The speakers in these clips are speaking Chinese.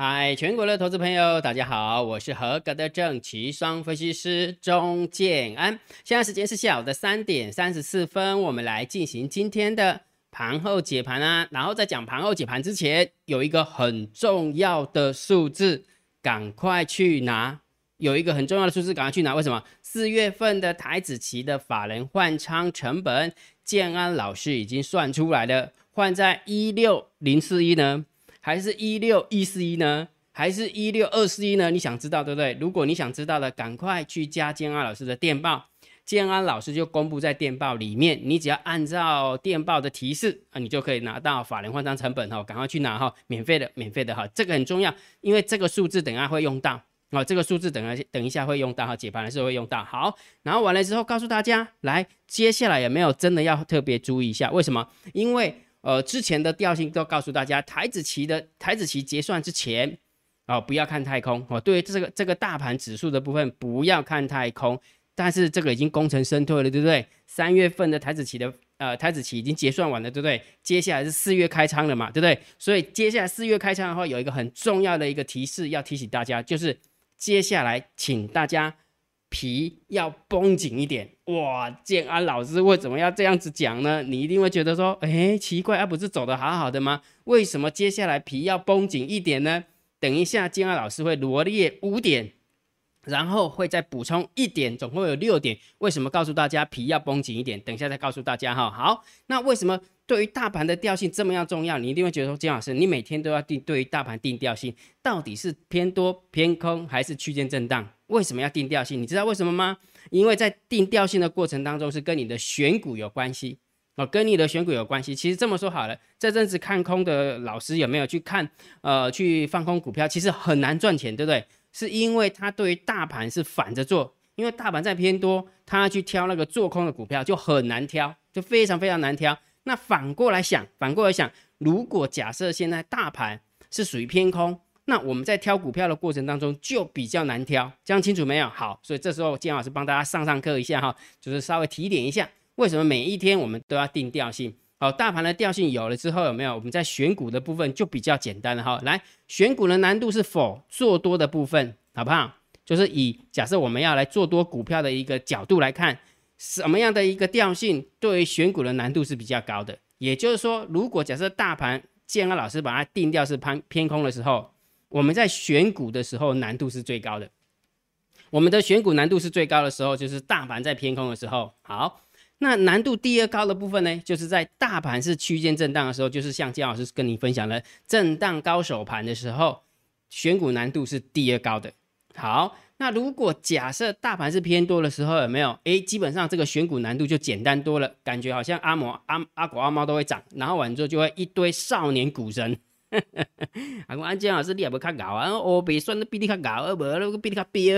嗨，全国的投资朋友，大家好，我是合格的正奇双分析师钟建安。现在时间是下午的三点三十四分，我们来进行今天的盘后解盘啊。然后在讲盘后解盘之前，有一个很重要的数字，赶快去拿。有一个很重要的数字，赶快去拿。为什么？四月份的台子期的法人换仓成本，建安老师已经算出来了，换在一六零四一呢？还是一六一四一呢？还是一六二四一呢？你想知道对不对？如果你想知道的，赶快去加建安老师的电报，建安老师就公布在电报里面。你只要按照电报的提示啊，你就可以拿到法人换仓成本哈，赶快去拿哈，免费的，免费的哈，这个很重要，因为这个数字等下会用到哦，这个数字等下等一下会用到哈，解盘的时候会用到。好，然后完了之后告诉大家，来，接下来有没有真的要特别注意一下？为什么？因为呃，之前的调性都告诉大家，台子期的台子期结算之前，哦，不要看太空哦。对于这个这个大盘指数的部分，不要看太空。但是这个已经功成身退了，对不对？三月份的台子期的呃台子期已经结算完了，对不对？接下来是四月开仓了嘛，对不对？所以接下来四月开仓的话，有一个很重要的一个提示要提醒大家，就是接下来请大家。皮要绷紧一点哇！建安老师为什么要这样子讲呢？你一定会觉得说，哎，奇怪，啊，不是走的好好的吗？为什么接下来皮要绷紧一点呢？等一下，建安老师会罗列五点，然后会再补充一点，总共有六点。为什么告诉大家皮要绷紧一点？等一下再告诉大家哈。好，那为什么？对于大盘的调性这么样重要，你一定会觉得说，金老师，你每天都要定对于大盘定调性，到底是偏多偏空还是区间震荡？为什么要定调性？你知道为什么吗？因为在定调性的过程当中，是跟你的选股有关系哦，跟你的选股有关系。其实这么说好了，这阵子看空的老师有没有去看呃去放空股票？其实很难赚钱，对不对？是因为他对于大盘是反着做，因为大盘在偏多，他去挑那个做空的股票就很难挑，就非常非常难挑。那反过来想，反过来想，如果假设现在大盘是属于偏空，那我们在挑股票的过程当中就比较难挑，这样清楚没有？好，所以这时候金老师帮大家上上课一下哈，就是稍微提点一下，为什么每一天我们都要定调性？好，大盘的调性有了之后，有没有？我们在选股的部分就比较简单了哈。来，选股的难度是否做多的部分，好不好？就是以假设我们要来做多股票的一个角度来看。什么样的一个调性对于选股的难度是比较高的？也就是说，如果假设大盘建安老师把它定调是偏偏空的时候，我们在选股的时候难度是最高的。我们的选股难度是最高的时候，就是大盘在偏空的时候。好，那难度第二高的部分呢，就是在大盘是区间震荡的时候，就是像建老师跟你分享的震荡高手盘的时候，选股难度是第二高的。好。那如果假设大盘是偏多的时候，有没有？诶，基本上这个选股难度就简单多了，感觉好像阿摩、阿阿狗、阿猫都会涨，然后完之后就会一堆少年股神。啊，我安建老师，你也不看搞啊？我比算的比你看搞，而不那个比你看彪。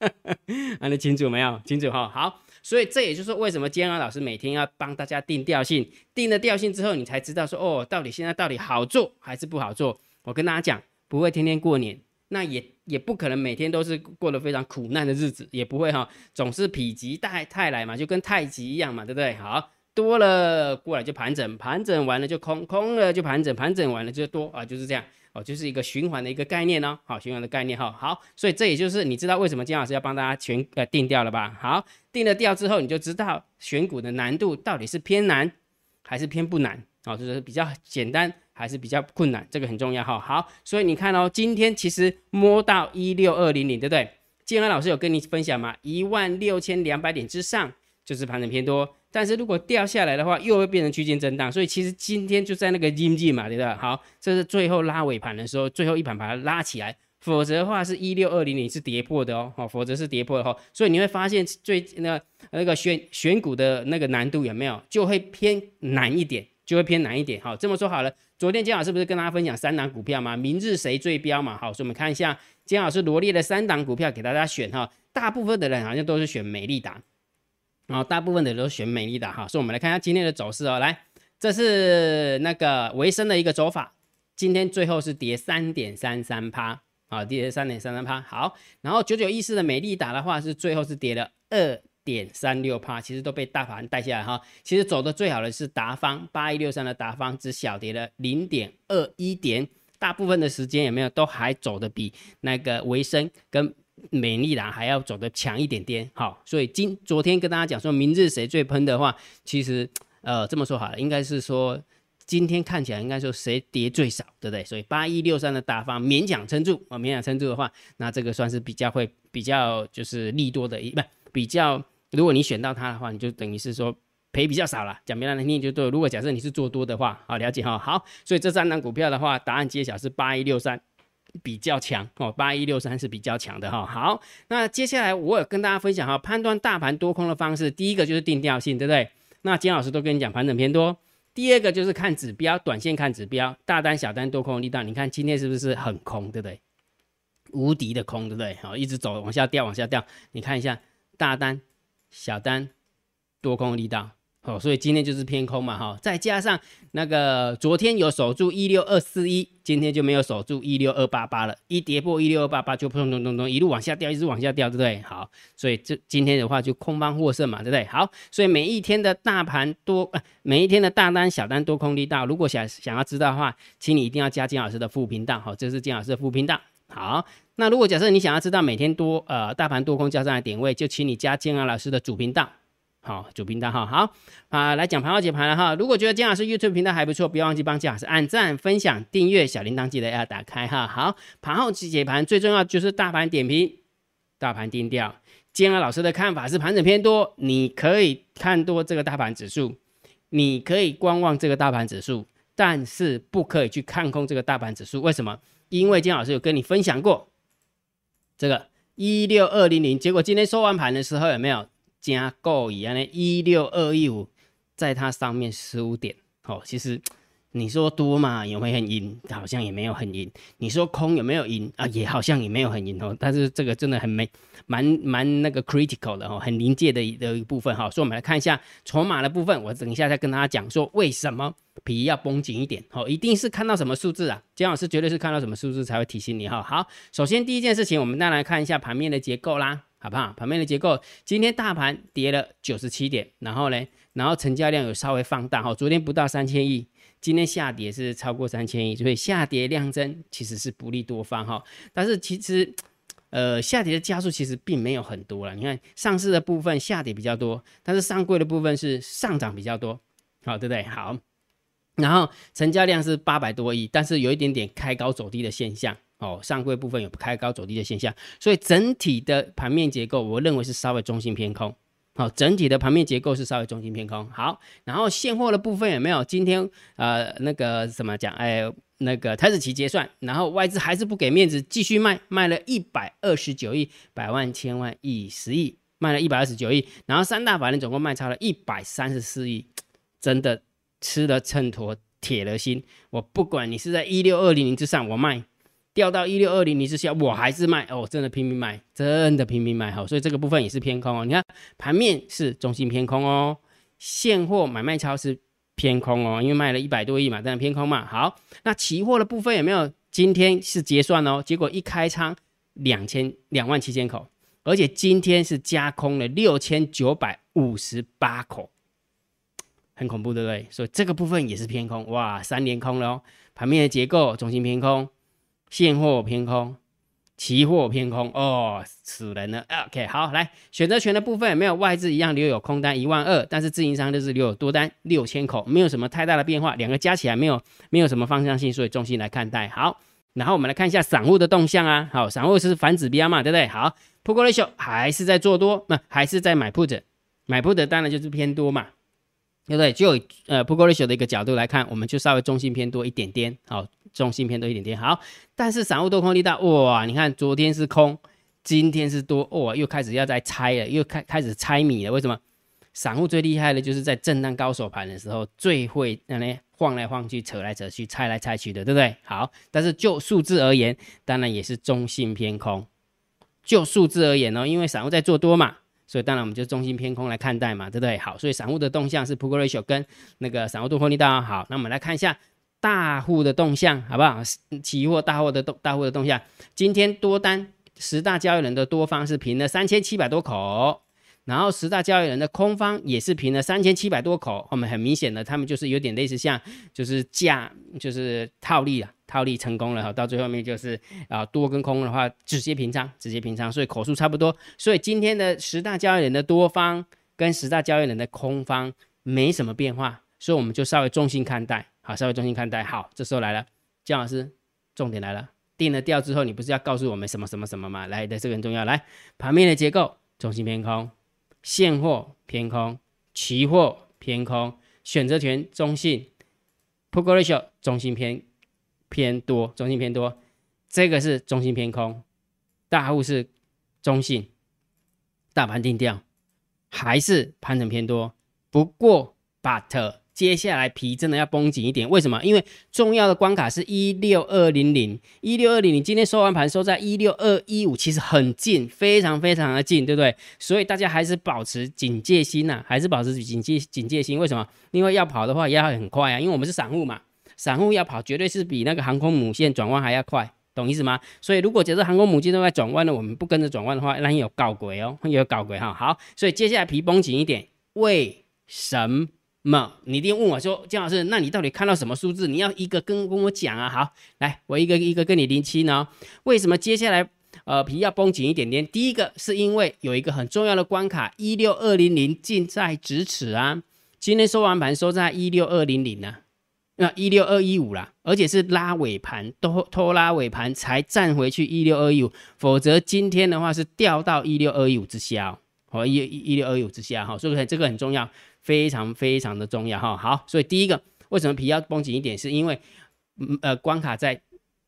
啊，你清楚没有？清楚哈。好，所以这也就是为什么建安老师每天要帮大家定调性，定了调性之后，你才知道说哦，到底现在到底好做还是不好做。我跟大家讲，不会天天过年。那也也不可能每天都是过得非常苦难的日子，也不会哈，总是否极泰泰来嘛，就跟太极一样嘛，对不对？好多了过来就盘整，盘整完了就空，空了就盘整，盘整完了就多啊，就是这样哦，就是一个循环的一个概念哦，好，循环的概念哈，好，所以这也就是你知道为什么金老师要帮大家全呃定掉了吧？好，定了调之后，你就知道选股的难度到底是偏难还是偏不难，哦，就是比较简单。还是比较困难，这个很重要哈。好，所以你看哦，今天其实摸到一六二零零，对不对？建安老师有跟你分享吗？一万六千两百点之上就是盘整偏多，但是如果掉下来的话，又会变成区间震荡。所以其实今天就在那个阴迹嘛，对不对？好，这是最后拉尾盘的时候，最后一盘把它拉起来，否则的话是一六二零零是跌破的哦，好，否则是跌破的哈。所以你会发现最那那个选选股的那个难度有没有就会偏难一点，就会偏难一点。好，这么说好了。昨天金老师不是跟大家分享三档股票吗？明日谁最标嘛？好，所以我们看一下金老师罗列的三档股票给大家选哈。大部分的人好像都是选美丽达，然后大部分的都选美丽达哈。所以我们来看一下今天的走势哦。来，这是那个维生的一个走法，今天最后是跌三点三三趴，啊，跌三点三三趴。好，然后九九一四的美丽达的话是最后是跌了二。点三六趴，其实都被大盘带下来哈。其实走的最好的是达方八一六三的达方，只小跌了零点二一点。大部分的时间有没有都还走的比那个维生跟美丽蓝还要走得强一点点。好，所以今昨天跟大家讲说明日谁最喷的话，其实呃这么说好了，应该是说。今天看起来应该说谁跌最少，对不对？所以八一六三的大方勉强撑住啊，勉强撑住的话，那这个算是比较会比较就是利多的一不比较。如果你选到它的话，你就等于是说赔比较少了。讲明了难听就对。如果假设你是做多的话，好了解哈。好，所以这三档股票的话，答案揭晓是八一六三比较强哦，八一六三是比较强的哈。好，那接下来我有跟大家分享哈，判断大盘多空的方式，第一个就是定调性，对不对？那金老师都跟你讲盘整偏多。第二个就是看指标，短线看指标，大单、小单、多空力道。你看今天是不是很空，对不对？无敌的空，对不对？好，一直走，往下掉，往下掉。你看一下大单、小单、多空力道。哦，所以今天就是偏空嘛，哈，再加上那个昨天有守住一六二四一，今天就没有守住一六二八八了，一跌破一六二八八就砰咚咚咚一路往下掉，一直往下掉，对不对？好，所以这今天的话就空方获胜嘛，对不对？好，所以每一天的大盘多，每一天的大单小单多空力道，如果想想要知道的话，请你一定要加金老师的副频道，好，这是金老师的副频道。好，那如果假设你想要知道每天多呃大盘多空交战的点位，就请你加金老师的主频道。好，主频道哈，好啊，来讲盘后解盘了哈。如果觉得金老师 YouTube 频道还不错，不要忘记帮金老师按赞、分享、订阅，小铃铛记得要打开哈。好，盘后解盘最重要就是大盘点评、大盘定调。金老师的看法是盘整偏多，你可以看多这个大盘指数，你可以观望这个大盘指数，但是不可以去看空这个大盘指数。为什么？因为金老师有跟你分享过这个一六二零零，结果今天收完盘的时候有没有？加购一样的，一六二一五，在它上面十五点，哦，其实你说多嘛，有没有很赢？好像也没有很赢。你说空有没有赢啊？也好像也没有很赢哦。但是这个真的很没，蛮蛮那个 critical 的哦，很临界的的一部分哈。所以我们来看一下筹码的部分，我等一下再跟大家讲说为什么皮要绷紧一点。哦，一定是看到什么数字啊？姜老师绝对是看到什么数字才会提醒你哈。好，首先第一件事情，我们再来看一下盘面的结构啦。好不好？盘面的结构，今天大盘跌了九十七点，然后呢，然后成交量有稍微放大哈，昨天不到三千亿，今天下跌是超过三千亿，所以下跌量增其实是不利多方哈。但是其实，呃，下跌的加速其实并没有很多了。你看上市的部分下跌比较多，但是上柜的部分是上涨比较多，好对不对？好，然后成交量是八百多亿，但是有一点点开高走低的现象。哦，上柜部分有开高走低的现象，所以整体的盘面结构，我认为是稍微中性偏空。好，整体的盘面结构是稍微中性偏空。好，然后现货的部分有没有？今天呃那个怎么讲？哎，那个台子期结算，然后外资还是不给面子，继续卖，卖了一百二十九亿，百万、千万、亿、十亿，卖了一百二十九亿，然后三大法人总共卖超了一百三十四亿，真的吃了秤砣铁了心，我不管你是在一六二零零之上，我卖。掉到一六二零，你是下，我还是卖哦，真的拼命卖，真的拼命卖好，所以这个部分也是偏空哦。你看盘面是中性偏空哦，现货买卖超是偏空哦，因为卖了一百多亿嘛，当然偏空嘛。好，那期货的部分有没有？今天是结算哦，结果一开仓两千两万七千口，而且今天是加空了六千九百五十八口，很恐怖，对不对？所以这个部分也是偏空，哇，三连空了哦。盘面的结构中性偏空。现货偏空，期货偏空哦，死人了。OK，好，来选择权的部分有没有外资一样留有空单一万二，但是自营商就是留有多单六千口，没有什么太大的变化，两个加起来没有没有什么方向性，所以重心来看待。好，然后我们来看一下散户的动向啊。好，散户是反指标嘛，对不对？好，Put ratio 还是在做多，那还是在买 Put，买 Put 当然就是偏多嘛。对不对？就呃 p u t ratio 的一个角度来看，我们就稍微中性偏多一点点，好，中性偏多一点点，好。但是散户多空力道，哇，你看昨天是空，今天是多，哇，又开始要再猜了，又开开始猜米了。为什么？散户最厉害的就是在震荡高手盘的时候，最会那里晃来晃去、扯来扯去、猜来猜去的，对不对？好，但是就数字而言，当然也是中性偏空。就数字而言哦，因为散户在做多嘛。所以当然我们就中心偏空来看待嘛，对不对？好，所以散户的动向是 p u t ratio 跟那个散户多空力道好。那我们来看一下大户的动向，好不好？期货大户的动大户的动向，今天多单十大交易人的多方是平了三千七百多口，然后十大交易人的空方也是平了三千七百多口。我们很明显的，他们就是有点类似像就是价就是套利啊，套利成功了哈，到最后面就是啊多跟空的话直接平仓，直接平仓，所以口数差不多。所以今天的十大交易人的多方跟十大交易人的空方没什么变化，所以我们就稍微中性看待，好，稍微中性看待。好，这时候来了，姜老师，重点来了，定了调之后，你不是要告诉我们什么什么什么吗？来的这个很重要，来盘面的结构，中性偏空，现货偏空，期货偏空，选择权中性，put ratio 中性偏。偏多，中性偏多，这个是中性偏空，大户是中性，大盘定调还是盘整偏多。不过，but 接下来皮真的要绷紧一点，为什么？因为重要的关卡是一六二零零，一六二零零今天收完盘收在一六二一五，其实很近，非常非常的近，对不对？所以大家还是保持警戒心呐，还是保持警戒警戒心。为什么？因为要跑的话也要很快啊，因为我们是散户嘛。散户要跑，绝对是比那个航空母舰转弯还要快，懂意思吗？所以如果假设航空母舰都在转弯了，我们不跟着转弯的话，那有搞鬼哦，有搞鬼哈。好，所以接下来皮绷紧一点，为什么？你一定问我说，姜老师，那你到底看到什么数字？你要一个跟跟我讲啊。好，来，我一个一个跟你零七呢。为什么接下来呃皮要绷紧一点点？第一个是因为有一个很重要的关卡，一六二零零近在咫尺啊。今天收完盘收在一六二零零呢。那一六二一五啦，而且是拉尾盘，都拖拉尾盘才站回去一六二一五，否则今天的话是掉到一六二一五之下，哦，一一六二一五之下哈，所以这个很重要，非常非常的重要哈。好，所以第一个为什么皮要绷紧一点，是因为呃关卡在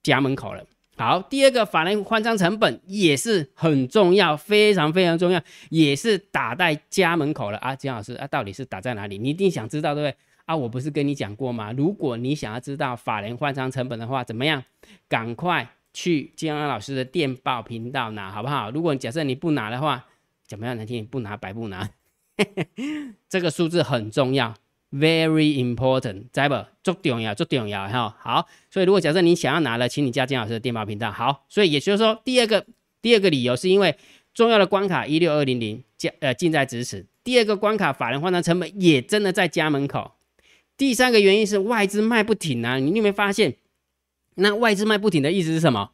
家门口了。好，第二个法人换仓成本也是很重要，非常非常重要，也是打在家门口了啊，金老师啊，到底是打在哪里？你一定想知道对不对？啊，我不是跟你讲过吗？如果你想要知道法人换仓成本的话，怎么样？赶快去金安老师的电报频道拿，好不好？如果假设你不拿的话，怎么样？难听，不拿白不拿。这个数字很重要，very important，知不？足重要，足重要哈。好，所以如果假设你想要拿了，请你加金老师的电报频道。好，所以也就是说，第二个第二个理由是因为重要的关卡一六二零零加呃近在咫尺，第二个关卡法人换仓成本也真的在家门口。第三个原因是外资卖不停啊！你有没有发现？那外资卖不停的意思是什么？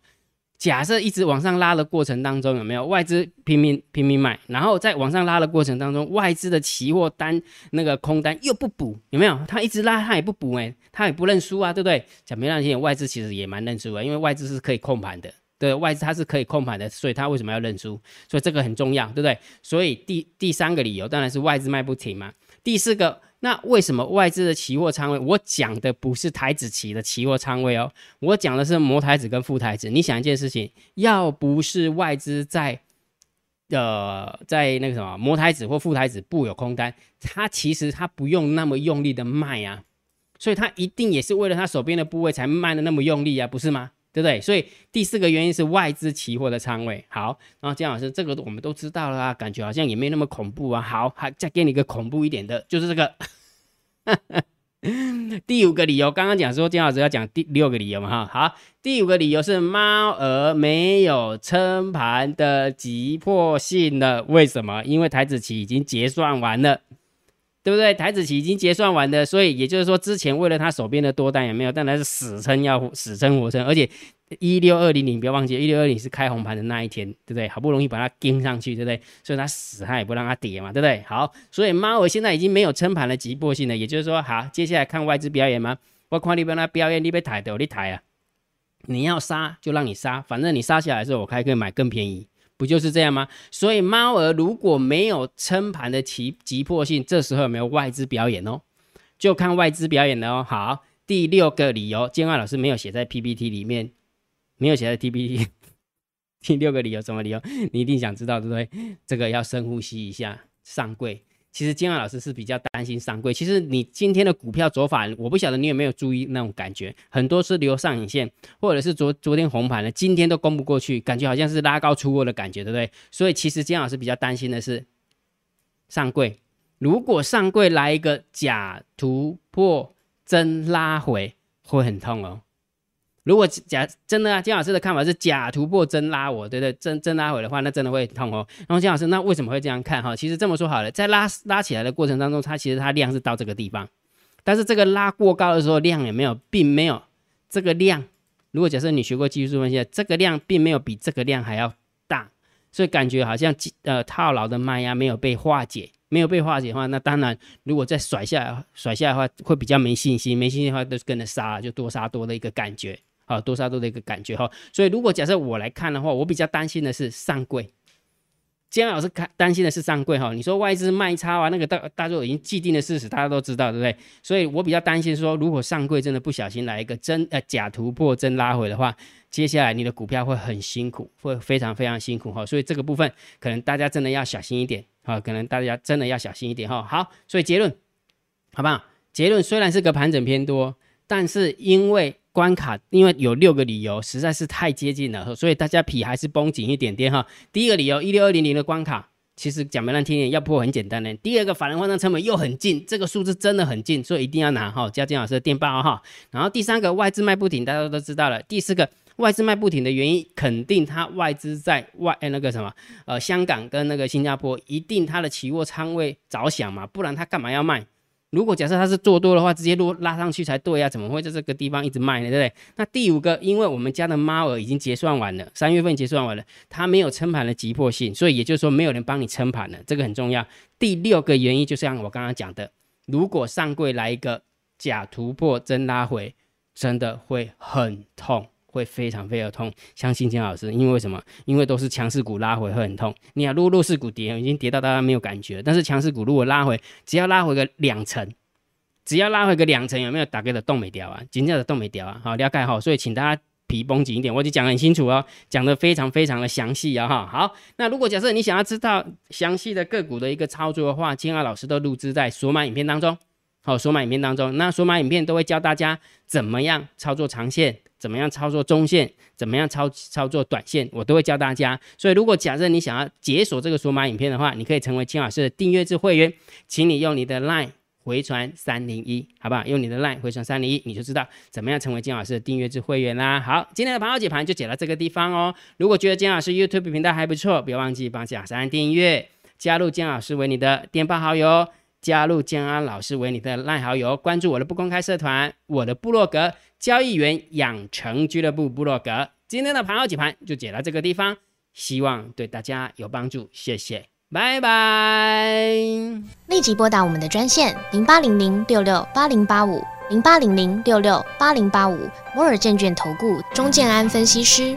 假设一直往上拉的过程当中，有没有外资拼命拼命卖？然后在往上拉的过程当中，外资的期货单那个空单又不补，有没有？他一直拉，他也不补，哎，他也不认输啊，对不对？讲没让心，外资其实也蛮认输的，因为外资是可以控盘的，对，外资它是可以控盘的，所以他为什么要认输？所以这个很重要，对不对？所以第第三个理由当然是外资卖不停嘛。第四个。那为什么外资的期货仓位？我讲的不是台子期的期货仓位哦，我讲的是摩台子跟副台子。你想一件事情，要不是外资在，呃，在那个什么摩台子或副台子布有空单，他其实他不用那么用力的卖啊，所以他一定也是为了他手边的部位才卖的那么用力啊，不是吗？对不对？所以第四个原因是外资期货的仓位好。然后姜老师，这个我们都知道了啊，感觉好像也没那么恐怖啊。好，还再给你一个恐怖一点的，就是这个 第五个理由。刚刚讲说姜老师要讲第六个理由嘛，哈。好，第五个理由是猫儿没有撑盘的急迫性了。为什么？因为台子期已经结算完了。对不对？台子棋已经结算完的，所以也就是说，之前为了他手边的多单也没有，但他是死撑要死撑活撑，而且一六二零零不要忘记，一六二零是开红盘的那一天，对不对？好不容易把它盯上去，对不对？所以他死他也不让它跌嘛，对不对？好，所以猫儿现在已经没有撑盘的急迫性了，也就是说，好，接下来看外资表演吗？我看你边那表演，你被抬的，你抬啊！你要杀就让你杀，反正你杀下来之后，我还可以买更便宜。不就是这样吗？所以猫儿如果没有撑盘的急急迫性，这时候有没有外资表演哦？就看外资表演了哦。好，第六个理由，建安老师没有写在 PPT 里面，没有写在 PPT。第六个理由什么理由？你一定想知道对不对？这个要深呼吸一下，上柜。其实金安老师是比较担心上柜。其实你今天的股票走法，我不晓得你有没有注意那种感觉，很多是留上影线，或者是昨昨天红盘的，今天都攻不过去，感觉好像是拉高出货的感觉，对不对？所以其实金老师比较担心的是上柜，如果上柜来一个假突破真拉回，会很痛哦。如果假真的啊，金老师的看法是假突破真拉我，对不对？真真拉回的话，那真的会痛哦。然后金老师，那为什么会这样看哈？其实这么说好了，在拉拉起来的过程当中，它其实它量是到这个地方，但是这个拉过高的时候量也没有，并没有这个量如果假设你学过技术分析，这个量并没有比这个量还要大，所以感觉好像呃套牢的卖压没有被化解，没有被化解的话，那当然如果再甩下来甩下来的话，会比较没信心，没信心的话都跟着杀，就多杀多的一个感觉，啊多杀多的一个感觉哈。所以如果假设我来看的话，我比较担心的是上柜。今天老师看担心的是上柜哈，你说外资卖超啊，那个大大家已经既定的事实，大家都知道，对不对？所以我比较担心说，如果上柜真的不小心来一个真呃假突破真拉回的话，接下来你的股票会很辛苦，会非常非常辛苦哈。所以这个部分可能大家真的要小心一点啊，可能大家真的要小心一点哈。好，所以结论好不好？结论虽然是个盘整偏多，但是因为关卡因为有六个理由实在是太接近了，所以大家皮还是绷紧一点点哈。第一个理由，一六二零零的关卡，其实讲没难听点，要破很简单的。第二个，法人换仓成本又很近，这个数字真的很近，所以一定要拿哈，加金老师的电报哈。然后第三个，外资卖不停，大家都知道了。第四个，外资卖不停的原因，肯定它外资在外那个什么呃香港跟那个新加坡，一定它的期货仓位着想嘛，不然它干嘛要卖？如果假设它是做多的话，直接落拉上去才对啊，怎么会在这个地方一直卖呢？对不对？那第五个，因为我们家的猫儿已经结算完了，三月份结算完了，它没有撑盘的急迫性，所以也就是说没有人帮你撑盘了，这个很重要。第六个原因就像我刚刚讲的，如果上柜来一个假突破真拉回，真的会很痛。会非常非常痛，相信金老师，因为什么？因为都是强势股拉回会很痛。你看，如果弱势股跌，已经跌到大家没有感觉，但是强势股如果拉回，只要拉回个两成，只要拉回个两成，有没有打开的动没掉啊？今天的动没掉啊？好，了解好，所以请大家皮绷紧一点，我就讲很清楚哦，讲的非常非常的详细啊哈。好，那如果假设你想要知道详细的个股的一个操作的话，金二老师都录制在索马影片当中。好，索马影片当中，那索马影片都会教大家怎么样操作长线。怎么样操作中线？怎么样操操作短线？我都会教大家。所以，如果假设你想要解锁这个索马影片的话，你可以成为金老师的订阅制会员，请你用你的 LINE 回传三零一，好不好？用你的 LINE 回传三零一，你就知道怎么样成为金老师的订阅制会员啦。好，今天的盘后解盘就解到这个地方哦。如果觉得金老师 YouTube 频道还不错，不要忘记帮金老师订阅，加入金老师为你的电报好友。加入建安老师为你的赖好友，关注我的不公开社团，我的部落格交易员养成俱乐部部落格。今天的盘后解盘就解到这个地方，希望对大家有帮助，谢谢，拜拜。立即拨打我们的专线零八零零六六八零八五零八零零六六八零八五摩尔证券投顾钟建安分析师。